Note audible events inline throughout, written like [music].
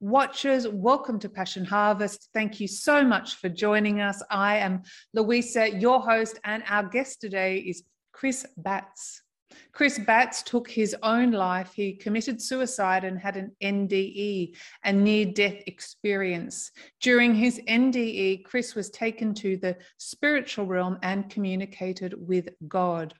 watchers. Welcome to Passion Harvest. Thank you so much for joining us. I am Louisa, your host, and our guest today is Chris Batts. Chris Batts took his own life. He committed suicide and had an NDE, a near death experience. During his NDE, Chris was taken to the spiritual realm and communicated with God.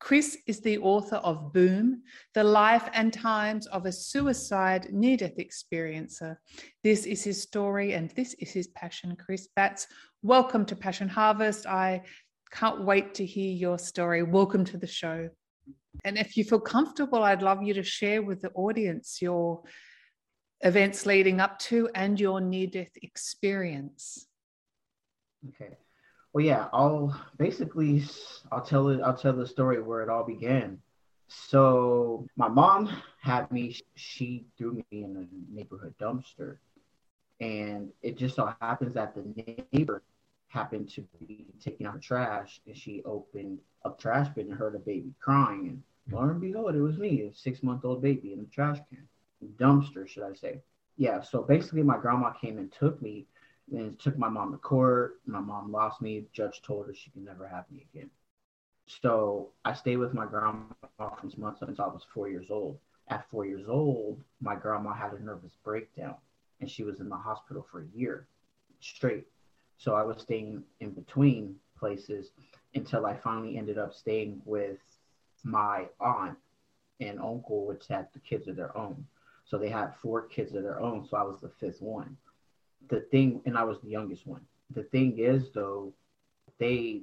Chris is the author of Boom, The Life and Times of a Suicide Near Death Experiencer. This is his story and this is his passion. Chris Batts, welcome to Passion Harvest. I can't wait to hear your story. Welcome to the show. And if you feel comfortable, I'd love you to share with the audience your events leading up to and your near death experience. Okay well, yeah, I'll basically I'll tell it. I'll tell the story where it all began. So my mom had me. She threw me in a neighborhood dumpster, and it just so happens that the neighbor happened to be taking out trash, and she opened up trash bin and heard a baby crying, and lo and behold, it was me, a six month old baby in the trash can, dumpster, should I say? Yeah. So basically, my grandma came and took me and took my mom to court. My mom lost me. Judge told her she could never have me again. So I stayed with my grandma for months since I was four years old. At four years old, my grandma had a nervous breakdown and she was in the hospital for a year straight. So I was staying in between places until I finally ended up staying with my aunt and uncle, which had the kids of their own. So they had four kids of their own. So I was the fifth one the thing, and I was the youngest one. The thing is, though, they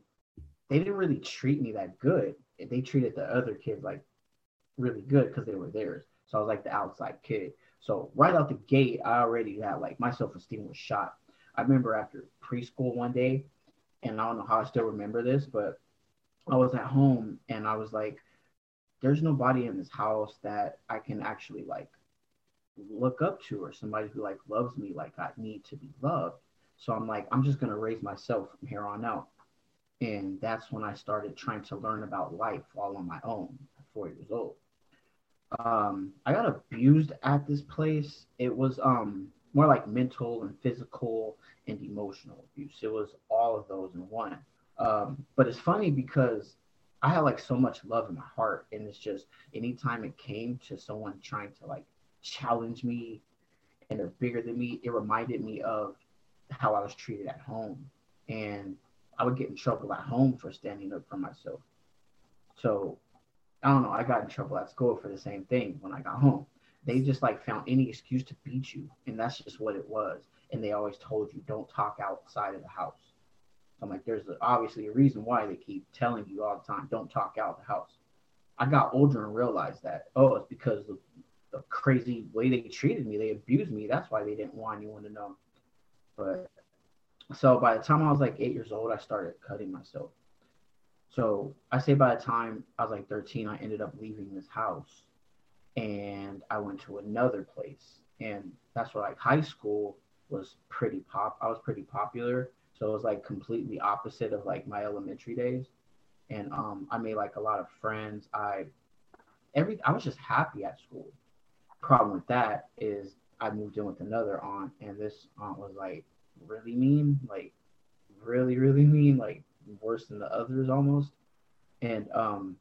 they didn't really treat me that good. They treated the other kids like really good because they were theirs. So I was like the outside kid. So right out the gate, I already had like my self esteem was shot. I remember after preschool one day, and I don't know how I still remember this, but I was at home and I was like, there's nobody in this house that I can actually like look up to or somebody who like loves me like I need to be loved. So I'm like, I'm just gonna raise myself from here on out. And that's when I started trying to learn about life all on my own at four years old. Um, I got abused at this place. It was um more like mental and physical and emotional abuse. It was all of those in one. Um, but it's funny because I had like so much love in my heart, and it's just anytime it came to someone trying to like challenge me and they're bigger than me, it reminded me of how I was treated at home. And I would get in trouble at home for standing up for myself. So I don't know, I got in trouble at school for the same thing when I got home. They just like found any excuse to beat you. And that's just what it was. And they always told you don't talk outside of the house. I'm like, there's obviously a reason why they keep telling you all the time, don't talk out the house. I got older and realized that, oh, it's because of the crazy way they treated me. They abused me. That's why they didn't want anyone to know. But so by the time I was like eight years old, I started cutting myself. So I say by the time I was like 13, I ended up leaving this house and I went to another place. And that's where like high school was pretty pop. I was pretty popular. So it was like completely opposite of like my elementary days. And um, I made like a lot of friends. I every I was just happy at school problem with that is I moved in with another aunt, and this aunt was like really mean, like really, really mean, like worse than the others almost. And um,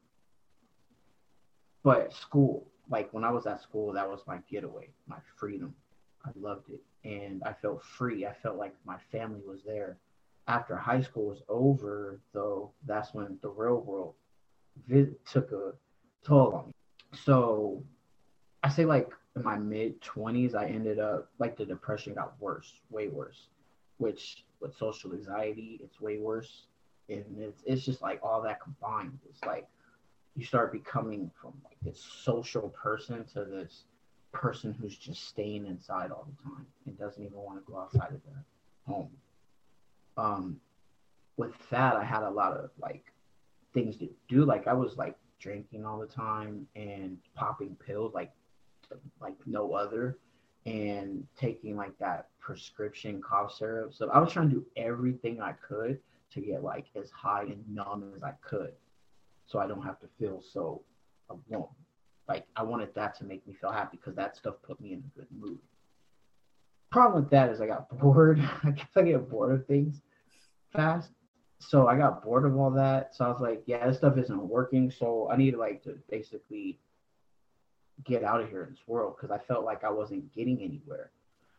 but school, like when I was at school, that was my getaway, my freedom. I loved it, and I felt free. I felt like my family was there. After high school was over, though, that's when the real world took a toll on me. So I say like in my mid 20s, I ended up like the depression got worse, way worse, which with social anxiety, it's way worse. And it's, it's just like all that combined. It's like you start becoming from like this social person to this person who's just staying inside all the time and doesn't even want to go outside of their home. Um, with that, I had a lot of like things to do. Like I was like drinking all the time and popping pills like like no other and taking like that prescription cough syrup. So I was trying to do everything I could to get like as high and numb as I could so I don't have to feel so alone. Like I wanted that to make me feel happy because that stuff put me in a good mood. Problem with that is I got [laughs] bored. I guess I get bored of things fast. So I got bored of all that. So I was like, yeah, this stuff isn't working. So I need like to basically get out of here in this world because I felt like I wasn't getting anywhere.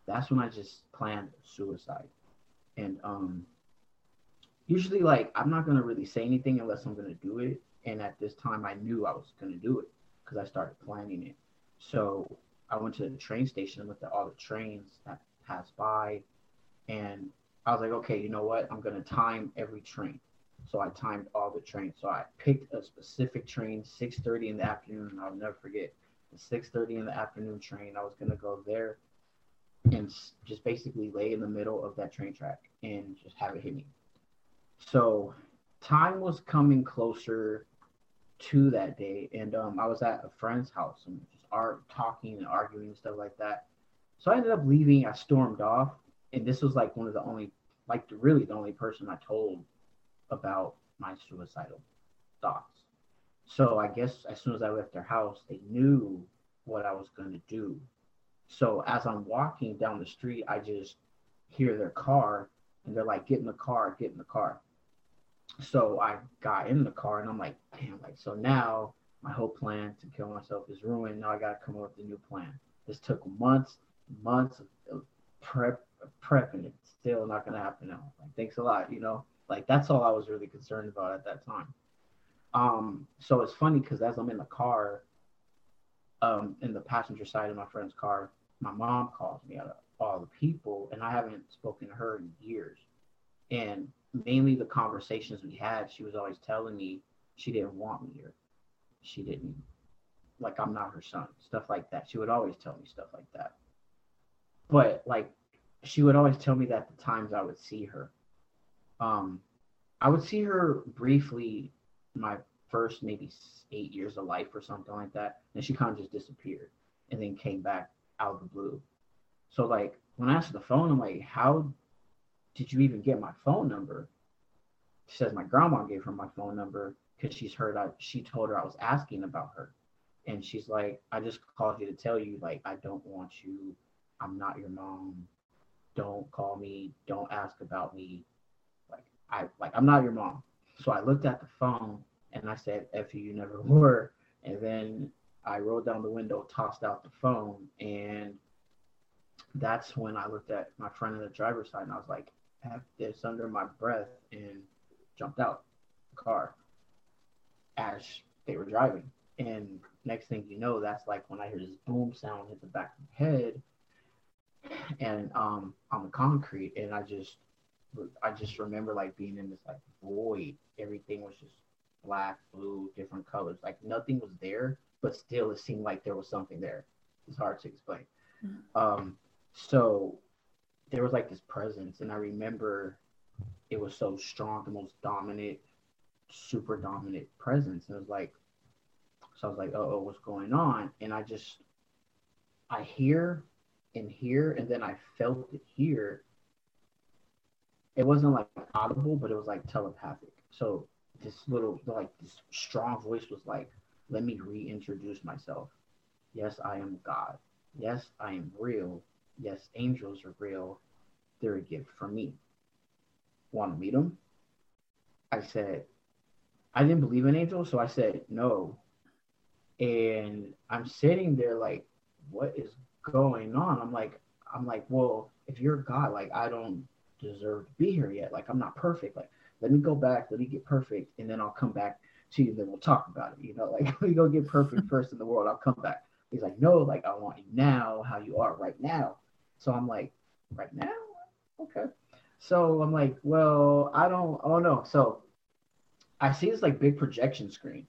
That's when I just planned suicide. And um usually like I'm not gonna really say anything unless I'm gonna do it. And at this time I knew I was gonna do it because I started planning it. So I went to the train station and looked at all the trains that passed by and I was like, okay, you know what? I'm gonna time every train. So I timed all the trains. So I picked a specific train, 6:30 in the afternoon. and I'll never forget 6:30 in the afternoon train. I was gonna go there and just basically lay in the middle of that train track and just have it hit me. So time was coming closer to that day, and um, I was at a friend's house and just art talking and arguing and stuff like that. So I ended up leaving. I stormed off, and this was like one of the only, like really the only person I told about my suicidal thoughts. So I guess as soon as I left their house, they knew what I was going to do. So as I'm walking down the street, I just hear their car and they're like, get in the car, get in the car. So I got in the car and I'm like, damn, like, so now my whole plan to kill myself is ruined. Now I got to come up with a new plan. This took months, months of prep, prepping. It's still not going to happen now. Like, thanks a lot, you know? Like, that's all I was really concerned about at that time. Um, so it's funny because as I'm in the car, um, in the passenger side of my friend's car, my mom calls me out of all the people, and I haven't spoken to her in years. And mainly the conversations we had, she was always telling me she didn't want me here. She didn't, like, I'm not her son, stuff like that. She would always tell me stuff like that. But, like, she would always tell me that the times I would see her. Um, I would see her briefly my first maybe eight years of life or something like that. And she kind of just disappeared and then came back out of the blue. So like when I answered the phone, I'm like, how did you even get my phone number? She says my grandma gave her my phone number because she's heard I she told her I was asking about her. And she's like, I just called you to tell you, like, I don't want you. I'm not your mom. Don't call me. Don't ask about me. Like, I like I'm not your mom. So I looked at the phone and I said, F you, you never [laughs] were. And then I rolled down the window, tossed out the phone, and that's when I looked at my friend in the driver's side and I was like, F this under my breath and jumped out the car as they were driving. And next thing you know, that's like when I hear this boom sound hit the back of my head and um on the concrete and I just I just remember like being in this like void. Everything was just black, blue, different colors. Like nothing was there, but still it seemed like there was something there. It's hard to explain. Mm-hmm. Um, so there was like this presence, and I remember it was so strong, the most dominant, super dominant presence. And it was like, so I was like, oh, what's going on? And I just, I hear and hear, and then I felt it here. It wasn't like audible, but it was like telepathic. So this little like this strong voice was like, let me reintroduce myself. Yes, I am God. Yes, I am real. Yes, angels are real. They're a gift from me. Want to meet them? I said, I didn't believe in angels, so I said no. And I'm sitting there like, what is going on? I'm like, I'm like, well, if you're God, like I don't deserve to be here yet. Like I'm not perfect. Like let me go back, let me get perfect, and then I'll come back to you, and then we'll talk about it. You know, [laughs] like let me go get perfect [laughs] first in the world, I'll come back. He's like, no, like I want you now, how you are right now. So I'm like, right now? Okay. So I'm like, well, I don't, oh no. So I see this like big projection screen,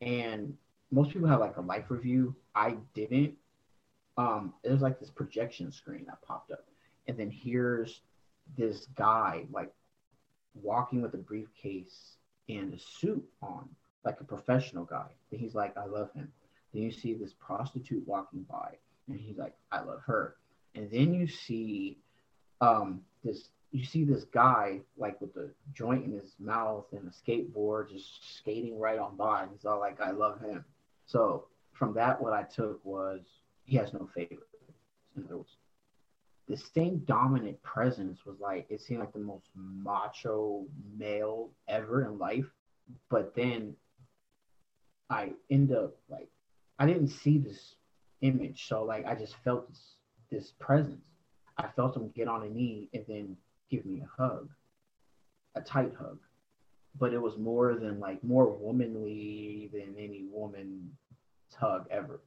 and most people have like a life review. I didn't. um, there's like this projection screen that popped up, and then here's this guy like walking with a briefcase and a suit on, like a professional guy. And he's like, I love him. Then you see this prostitute walking by, and he's like, I love her. And then you see um, this you see this guy like with the joint in his mouth and a skateboard just skating right on by and he's all like i love him so from that what i took was he has no favorites in other words the same dominant presence was like it seemed like the most macho male ever in life but then i end up like i didn't see this image so like i just felt this this presence. I felt him get on a knee and then give me a hug a tight hug. But it was more than like more womanly than any woman's hug ever.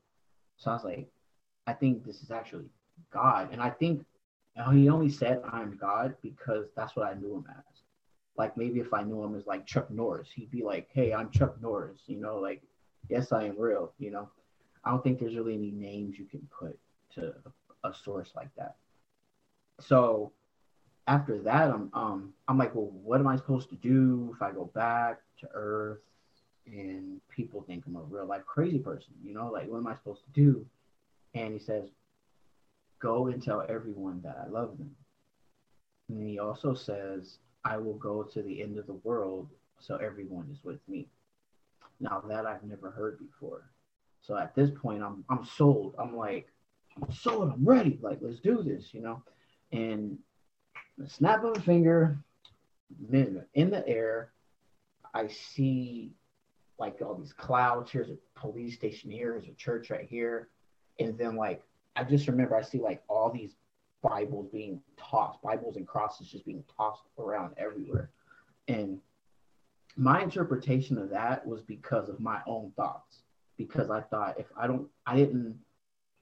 So i was like i think this is actually god. And i think he only said I'm God because that's what I knew him as. Like maybe if I knew him as like Chuck Norris, he'd be like, "Hey, I'm Chuck Norris," you know, like, "Yes, I am real," you know. I don't think there's really any names you can put to a source like that. So after that, I'm um I'm like, well, what am I supposed to do if I go back to Earth and people think I'm a real life crazy person? You know, like what am I supposed to do? And he says, Go and tell everyone that I love them. And he also says, I will go to the end of the world so everyone is with me. Now that I've never heard before. So at this point I'm I'm sold. I'm like, I'm sold, I'm ready. Like, let's do this, you know? And the snap of a finger, in the air, I see like all these clouds. Here's a police station here, here's a church right here. And then like I just remember I see like all these Bibles being tossed, Bibles and crosses just being tossed around everywhere. And my interpretation of that was because of my own thoughts. Because I thought if I don't, I didn't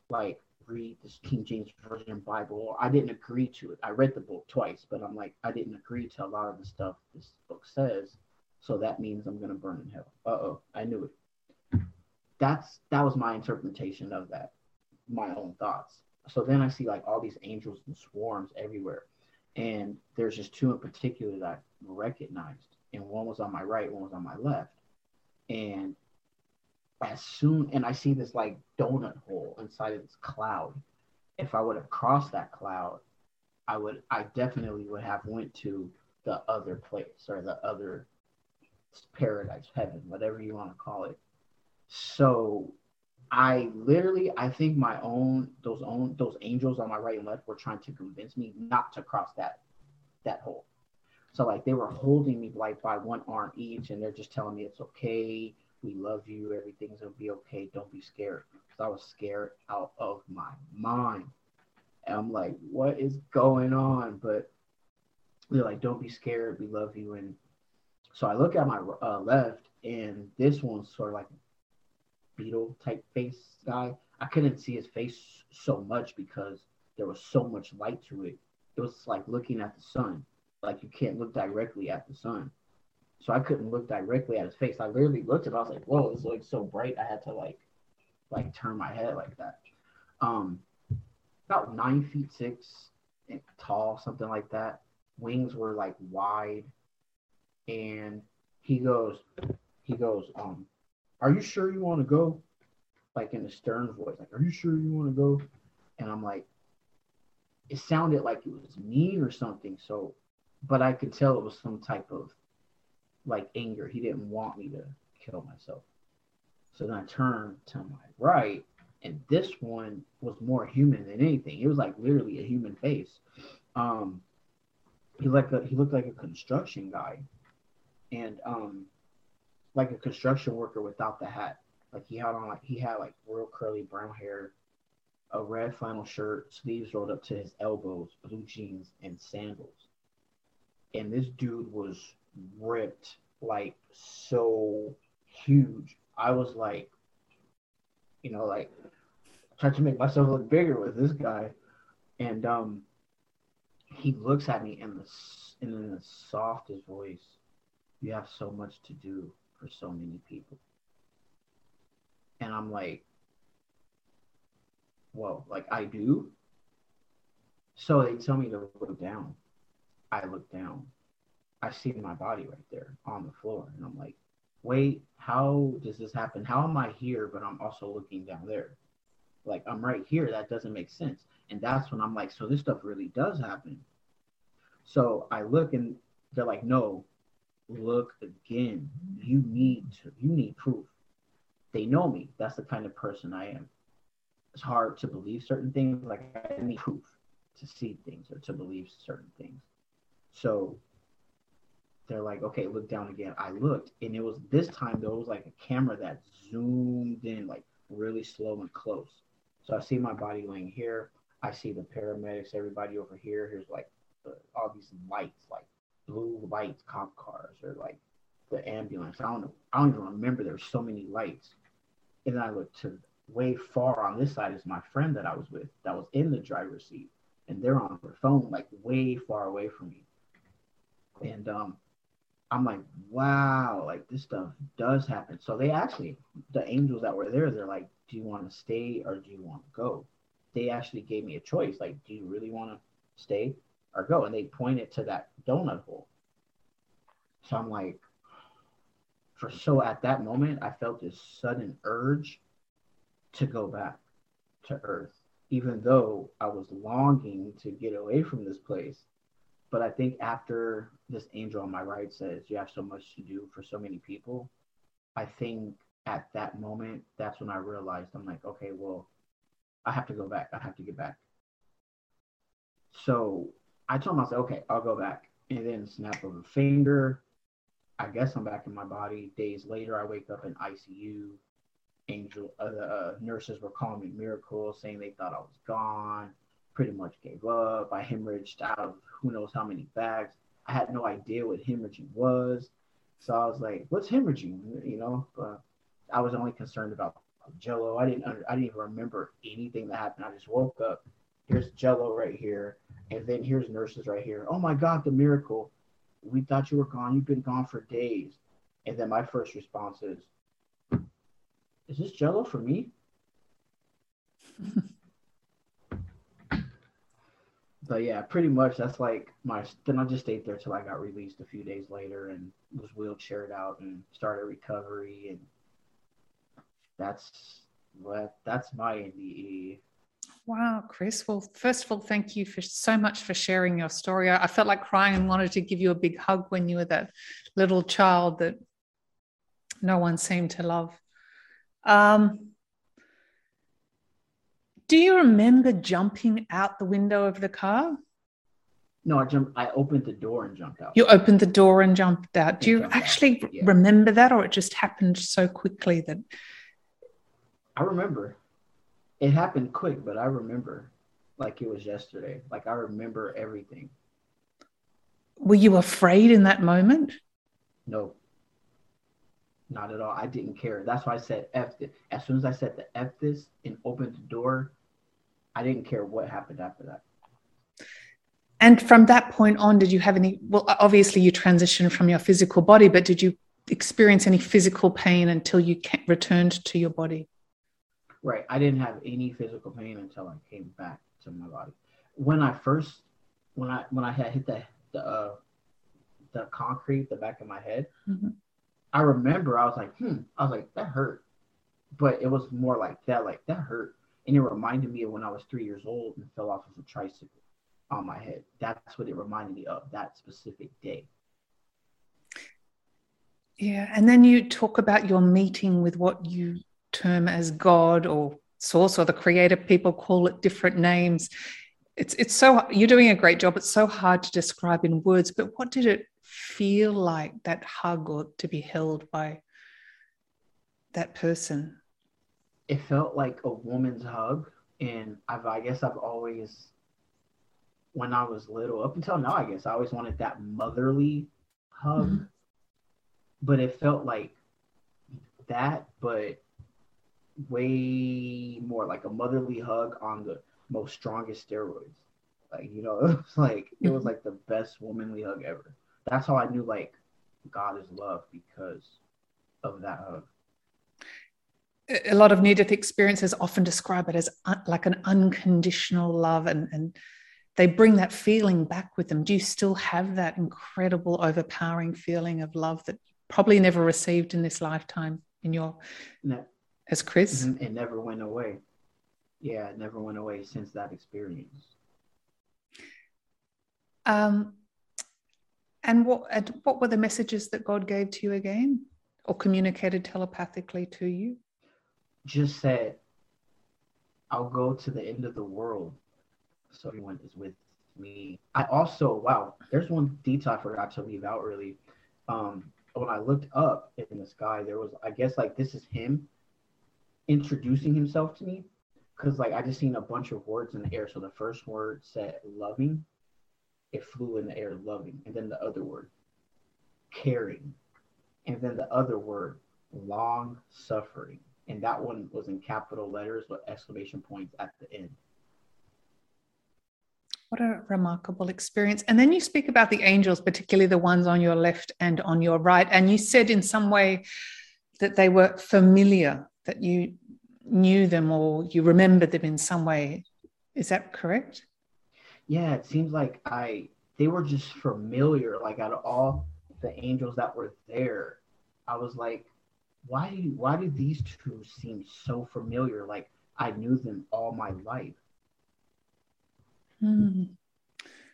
like read this King James Version Bible, or I didn't agree to it. I read the book twice, but I'm like, I didn't agree to a lot of the stuff this book says. So that means I'm going to burn in hell. Uh oh, I knew it. That's that was my interpretation of that my own thoughts. So then I see like all these angels and swarms everywhere. And there's just two in particular that I recognized. And one was on my right, one was on my left. And as soon and I see this like donut hole inside of this cloud. If I would have crossed that cloud, I would I definitely would have went to the other place or the other paradise, heaven, whatever you want to call it. So I literally, I think my own those own those angels on my right and left were trying to convince me not to cross that that hole. So like they were holding me like by one arm each, and they're just telling me it's okay. We love you. Everything's gonna be okay. Don't be scared. Because I was scared out of my mind. And I'm like, what is going on? But they're like, don't be scared. We love you. And so I look at my uh, left, and this one's sort of like beetle type face guy. I couldn't see his face so much because there was so much light to it. It was like looking at the sun. Like you can't look directly at the sun. So I couldn't look directly at his face. I literally looked at it. I was like, whoa, it's like so bright. I had to like like turn my head like that. Um about nine feet six tall, something like that. Wings were like wide. And he goes, he goes, um, are you sure you want to go? Like in a stern voice, like, are you sure you want to go? And I'm like, it sounded like it was me or something. So, but I could tell it was some type of like anger. He didn't want me to kill myself. So then I turned to my right, and this one was more human than anything. It was like literally a human face. Um, he like a, he looked like a construction guy, and um, like a construction worker without the hat. Like he had on like he had like real curly brown hair, a red flannel shirt, sleeves rolled up to his elbows, blue jeans, and sandals. And this dude was ripped like so huge. I was like, you know, like trying to make myself look bigger with this guy. And um he looks at me in the in the softest voice. You have so much to do for so many people. And I'm like, whoa, like I do. So they tell me to look down. I look down. I see my body right there on the floor. And I'm like, wait, how does this happen? How am I here, but I'm also looking down there? Like, I'm right here. That doesn't make sense. And that's when I'm like, so this stuff really does happen. So I look and they're like, no, look again. You need to, you need proof. They know me. That's the kind of person I am. It's hard to believe certain things. Like I need proof to see things or to believe certain things. So they're like, okay, look down again. I looked, and it was this time there was like a camera that zoomed in like really slow and close. So I see my body laying here. I see the paramedics, everybody over here. Here's like the, all these lights, like blue lights, cop cars, or like the ambulance. I don't know. I don't even remember. There's so many lights. And then I look to way far on this side is my friend that I was with that was in the driver's seat, and they're on their phone like way far away from me. And um, I'm like, wow, like this stuff does happen. So they actually, the angels that were there, they're like, do you want to stay or do you want to go? They actually gave me a choice. Like, do you really want to stay or go? And they pointed to that donut hole. So I'm like, for so at that moment, I felt this sudden urge to go back to Earth, even though I was longing to get away from this place. But I think after this angel on my right says, You have so much to do for so many people, I think at that moment, that's when I realized I'm like, okay, well, I have to go back. I have to get back. So I told myself, okay, I'll go back. And then snap of a finger, I guess I'm back in my body. Days later, I wake up in ICU. Angel, uh, uh, nurses were calling me miracle, saying they thought I was gone. Pretty much gave up. I hemorrhaged out of who knows how many bags. I had no idea what hemorrhaging was, so I was like, "What's hemorrhaging?" You know, I was only concerned about Jello. I didn't, under, I didn't even remember anything that happened. I just woke up. Here's Jello right here, and then here's nurses right here. Oh my God, the miracle! We thought you were gone. You've been gone for days. And then my first response is, Is this jello for me? [laughs] but yeah, pretty much that's like my. Then I just stayed there till I got released a few days later and was wheelchaired out and started recovery. And that's what that's my NDE. Wow, Chris. Well, first of all, thank you for so much for sharing your story. I, felt like crying and wanted to give you a big hug when you were that little child that no one seemed to love. Um, do you remember jumping out the window of the car? No, I jumped. I opened the door and jumped out. You opened the door and jumped out. Do you actually yeah. remember that, or it just happened so quickly that? I remember it happened quick, but I remember like it was yesterday. Like I remember everything. Were you afraid in that moment? No. Not at all. I didn't care. That's why I said F this. As soon as I said the F this and opened the door, I didn't care what happened after that. And from that point on, did you have any? Well, obviously, you transitioned from your physical body, but did you experience any physical pain until you returned to your body? Right. I didn't have any physical pain until I came back to my body. When I first, when I when I had hit the the uh, the concrete, the back of my head, mm-hmm. I remember I was like, hmm. I was like, that hurt, but it was more like that, like that hurt, and it reminded me of when I was three years old and fell off of a tricycle on my head. That's what it reminded me of that specific day. Yeah, and then you talk about your meeting with what you term as God or source or the creator. People call it different names. It's it's so you're doing a great job. It's so hard to describe in words, but what did it feel like that hug or to be held by that person? It felt like a woman's hug. And I've, I guess I've always, when I was little, up until now, I guess I always wanted that motherly hug. Mm-hmm. But it felt like that, but way more like a motherly hug on the most strongest steroids. Like, you know, it was [laughs] like it was like the best womanly hug ever. That's how I knew like God is love because of that hug. a lot of near death experiences often describe it as un, like an unconditional love and, and they bring that feeling back with them. Do you still have that incredible, overpowering feeling of love that probably never received in this lifetime in your no. As Chris? It never went away. Yeah, it never went away since that experience. Um, and what and what were the messages that God gave to you again, or communicated telepathically to you? Just said, "I'll go to the end of the world, so everyone is with me." I also, wow, there's one detail I forgot to leave out. Really, um, when I looked up in the sky, there was, I guess, like this is him introducing himself to me, because like I just seen a bunch of words in the air. So the first word said loving, it flew in the air loving, and then the other word caring, and then the other word long suffering, and that one was in capital letters with exclamation points at the end. What a remarkable experience. And then you speak about the angels, particularly the ones on your left and on your right. And you said in some way that they were familiar, that you knew them or you remembered them in some way. Is that correct? Yeah, it seems like I they were just familiar. Like out of all the angels that were there, I was like, why do why do these two seem so familiar? Like I knew them all my life. Mm.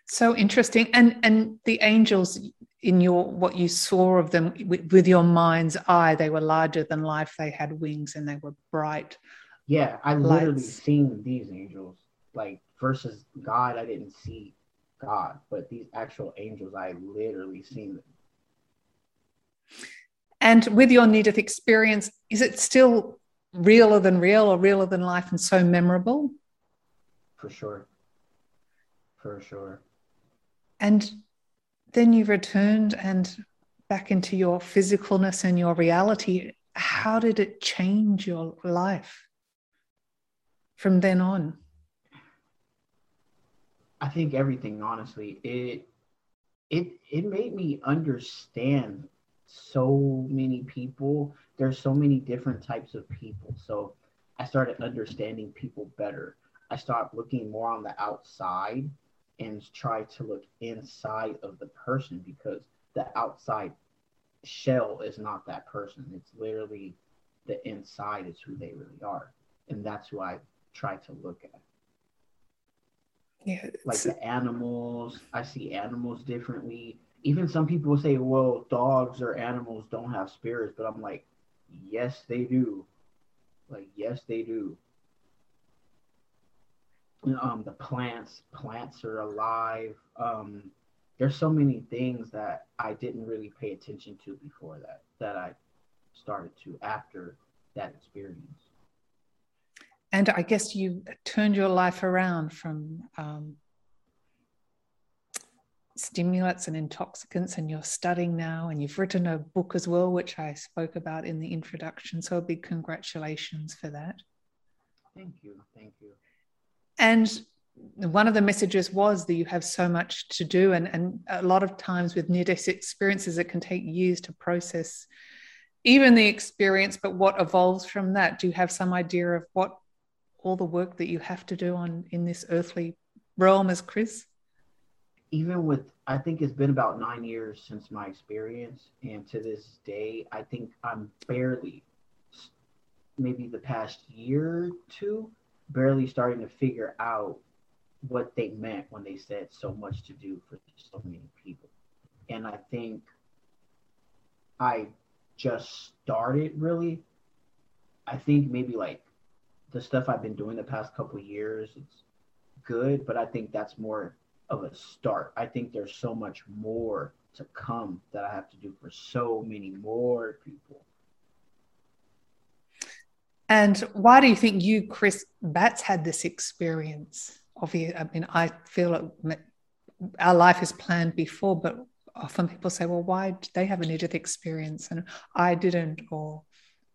So interesting. And and the angels in your what you saw of them with, with, your mind's eye, they were larger than life. They had wings and they were bright. Yeah, I literally seen these angels. Like versus God, I didn't see God, but these actual angels, I literally seen them. And with your near death experience, is it still realer than real or realer than life and so memorable? For sure for sure. And then you returned and back into your physicalness and your reality. How did it change your life from then on? I think everything, honestly. It it it made me understand so many people. There's so many different types of people. So I started understanding people better. I started looking more on the outside and try to look inside of the person because the outside shell is not that person. It's literally the inside is who they really are. And that's who I try to look at. Yeah, like the animals, I see animals differently. Even some people say, well, dogs or animals don't have spirits, but I'm like, yes, they do. Like, yes, they do um, the plants plants are alive. Um, there's so many things that i didn't really pay attention to before that that i started to after that experience. And i guess you turned your life around from um, stimulants and intoxicants and you're studying now and you've written a book as well which i spoke about in the introduction. So a big congratulations for that. Thank you. Thank you and one of the messages was that you have so much to do. And, and a lot of times with near death experiences it can take years to process even the experience but what evolves from that? Do you have some idea of what all the work that you have to do on in this earthly realm as chris? Even with i think it's been about nine years since my experience. And to this day i think i'm barely maybe the past year or two barely starting to figure out what they meant when they said so much to do for so many people. And I think I just started really. I think maybe like the stuff I've been doing the past couple years, it's good, but I think that's more of a start. I think there's so much more to come that I have to do for so many more people. And why do you think you, Chris Batts, had this experience you? I mean, I feel like our life is planned before, but often people say, well, why did they have a near death experience and I didn't? Or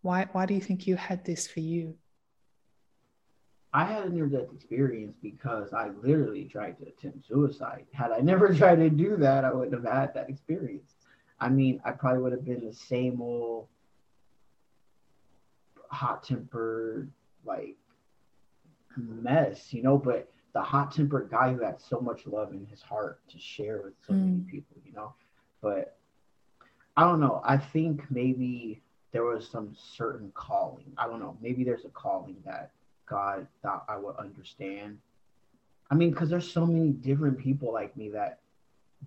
why, why do you think you had this for you? I had a near death experience because I literally tried to attempt suicide. Had I never [laughs] tried to do that, I wouldn't have had that experience. I mean, I probably would have been the same old hot tempered like mess, you know, but the hot tempered guy who had so much love in his heart to share with so mm. many people, you know. But I don't know. I think maybe there was some certain calling. I don't know. Maybe there's a calling that God thought I would understand. I mean, because there's so many different people like me that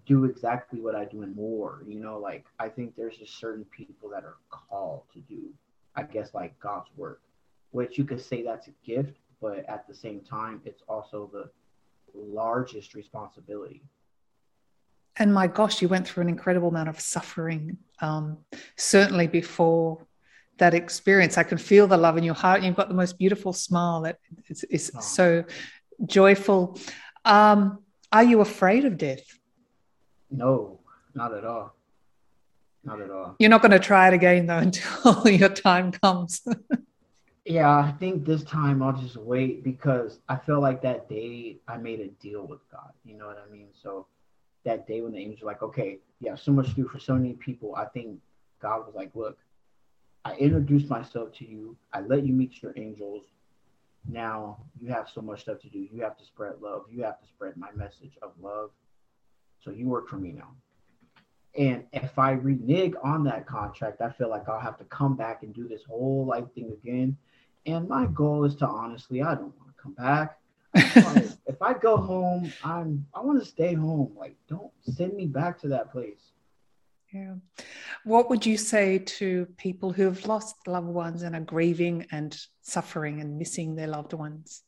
do exactly what I do and more. You know, like I think there's just certain people that are called to do, I guess, like God's work, which you could say that's a gift, but at the same time, it's also the largest responsibility. And my gosh, you went through an incredible amount of suffering. Um, certainly before that experience, I can feel the love in your heart. You've got the most beautiful smile that is, is oh. so joyful. Um, are you afraid of death? No, not at all. Not at all. You're not going to try it again though [laughs] until your time comes. yeah, I think this time I'll just wait because I feel like that day I made a deal with God. You know what I mean? So that day when the angels were like, okay, yeah, so much to do for so many people, I think God was like, look, I introduced myself to you. I let you meet your angels. Now you have so much stuff to do. You have to spread love. You have to spread my message of love so you work for me now. And if I renege on that contract, I feel like I'll have to come back and do this whole life thing again. And my goal is to honestly, I don't want to come back. [laughs] if I go home, I'm I want to stay home. Like, don't send me back to that place. Yeah. What would you say to people who have lost loved ones and are grieving and suffering and missing their loved ones?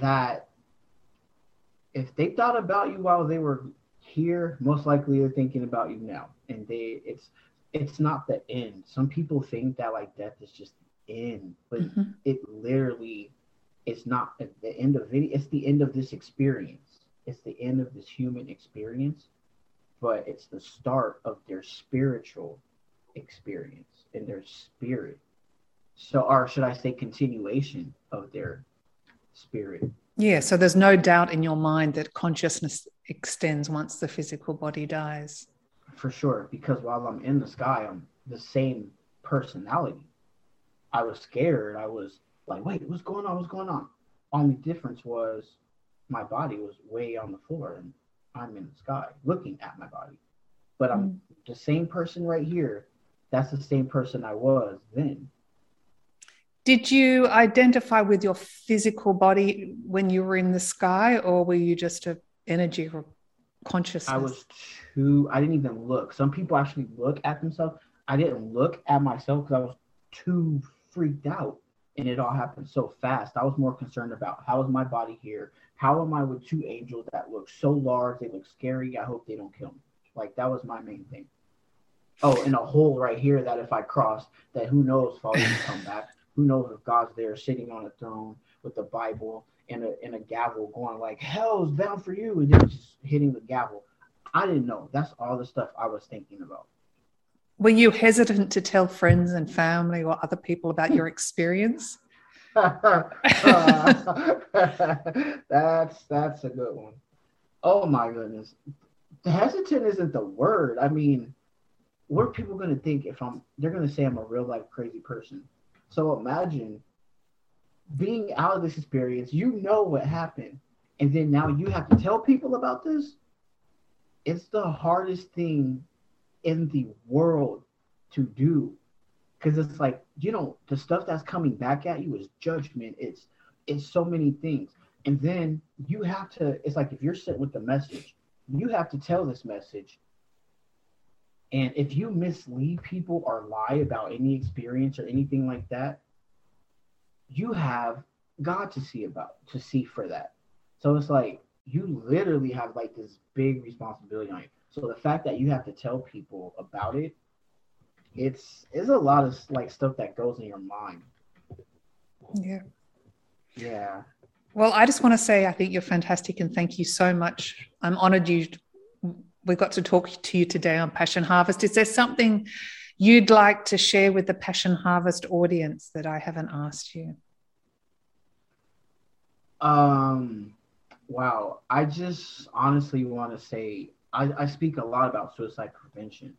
That if they thought about you while they were here, most likely they're thinking about you now. And they it's it's not the end. Some people think that like death is just the end, but mm-hmm. it literally it's not at the end of it. It's the end of this experience. It's the end of this human experience, but it's the start of their spiritual experience and their spirit. So, or should I say, continuation of their spirit yeah, so there's no doubt in your mind that consciousness extends once the physical body dies. For sure, because while I'm in the sky, I'm the same personality. I was scared. I was like, wait, what's going on? What's going on? Only difference was my body was way on the floor and I'm in the sky looking at my body. But I'm mm. the same person right here. That's the same person I was then. Did you identify with your physical body when you were in the sky, or were you just a energy or consciousness? I was too. I didn't even look. Some people actually look at themselves. I didn't look at myself because I was too freaked out, and it all happened so fast. I was more concerned about how is my body here? How am I with two angels that look so large? They look scary. I hope they don't kill me. Like that was my main thing. Oh, and a hole right here that if I cross, that who knows if I'll come back who knows if God's there sitting on a throne with the Bible and a, and a gavel going like, hell's bound for you. And then just hitting the gavel. I didn't know. That's all the stuff I was thinking about. Were you hesitant to tell friends and family or other people about your experience? uh, [laughs] that's that's a good one. Oh my goodness. Hesitant isn't the word. I mean, what are people gonna think if I'm they're gonna say I'm a real life crazy person? So imagine being out of this experience, you know what happened, and then now you have to tell people about this. It's the hardest thing in the world to do. Because it's like you know the stuff that's coming back at you is judgment. It's it's so many things. And then you have to it's like if you're sitting with the message you have to tell this message. And if you mislead people or lie about any experience or anything like that, you have God to see about to see for that. So it's like you literally have like this big responsibility on you. So the fact that you have to tell people about it, it's it's a lot of like stuff that goes in your mind. Yeah. Yeah. Well, I just want to say I think you're fantastic and thank you so much. I'm honored you we got to talk to you today on Passion Harvest. Is there something you'd like to share with the Passion Harvest audience that I haven't asked you? Um, wow. I just honestly want to say I, I speak a lot about suicide prevention.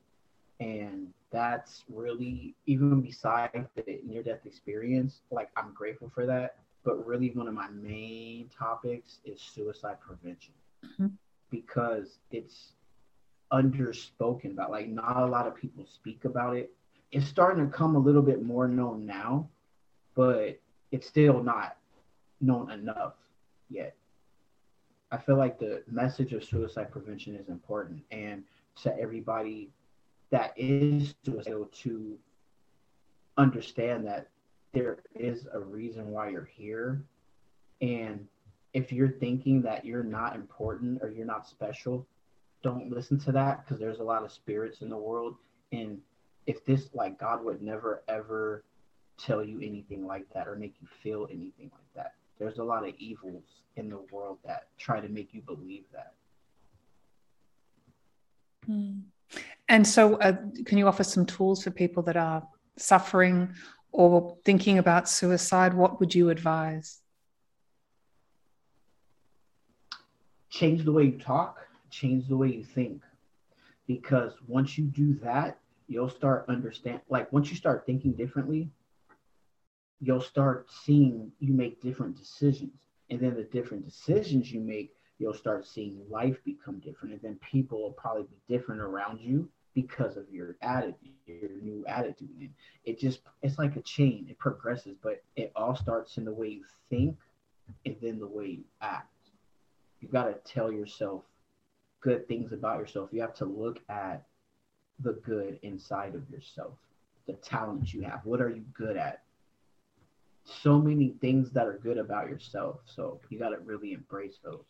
And that's really, even beside the near death experience, like I'm grateful for that. But really, one of my main topics is suicide prevention mm-hmm. because it's underspoken about. Like, not a lot of people speak about it. It's starting to come a little bit more known now, but it's still not known enough yet. I feel like the message of suicide prevention is important and to everybody that is suicidal to understand that there is a reason why you're here. And if you're thinking that you're not important or you're not special, don't listen to that because there's a lot of spirits in the world. And if this, like, God would never ever tell you anything like that or make you feel anything like that. There's a lot of evils in the world that try to make you believe that. Mm. And so, uh, can you offer some tools for people that are suffering or thinking about suicide? What would you advise? Change the way you talk, change the way you think. Because once you do that, you'll start understand like once you start thinking differently, you'll start seeing you make different decisions. And then the different decisions you make, you'll start seeing life become different. And then people will probably be different around you because of your attitude, your new attitude. And it just, it's like a chain, it progresses, but it all starts in the way you think and then the way you act. You got to tell yourself good things about yourself. You have to look at the good inside of yourself, the talents you have. What are you good at? so many things that are good about yourself. So you got to really embrace those.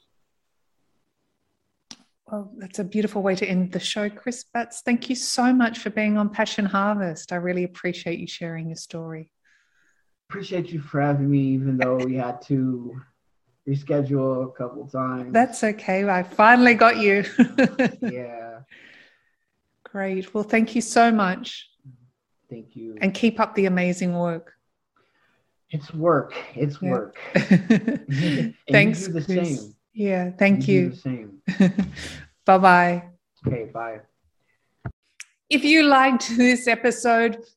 Well, that's a beautiful way to end the show, Chris Batts. Thank you so much for being on Passion Harvest. I really appreciate you sharing your story. Appreciate you for having me, even though we had to reschedule a couple times. That's okay. I finally got you. [laughs] yeah. Great. Well, thank you so much. Thank you. And keep up the amazing work. It's work. It's yeah. work. [laughs] Thanks. the Chris. same. Yeah. Thank you. you. the same. [laughs] bye bye. Okay. Bye. If you liked this episode,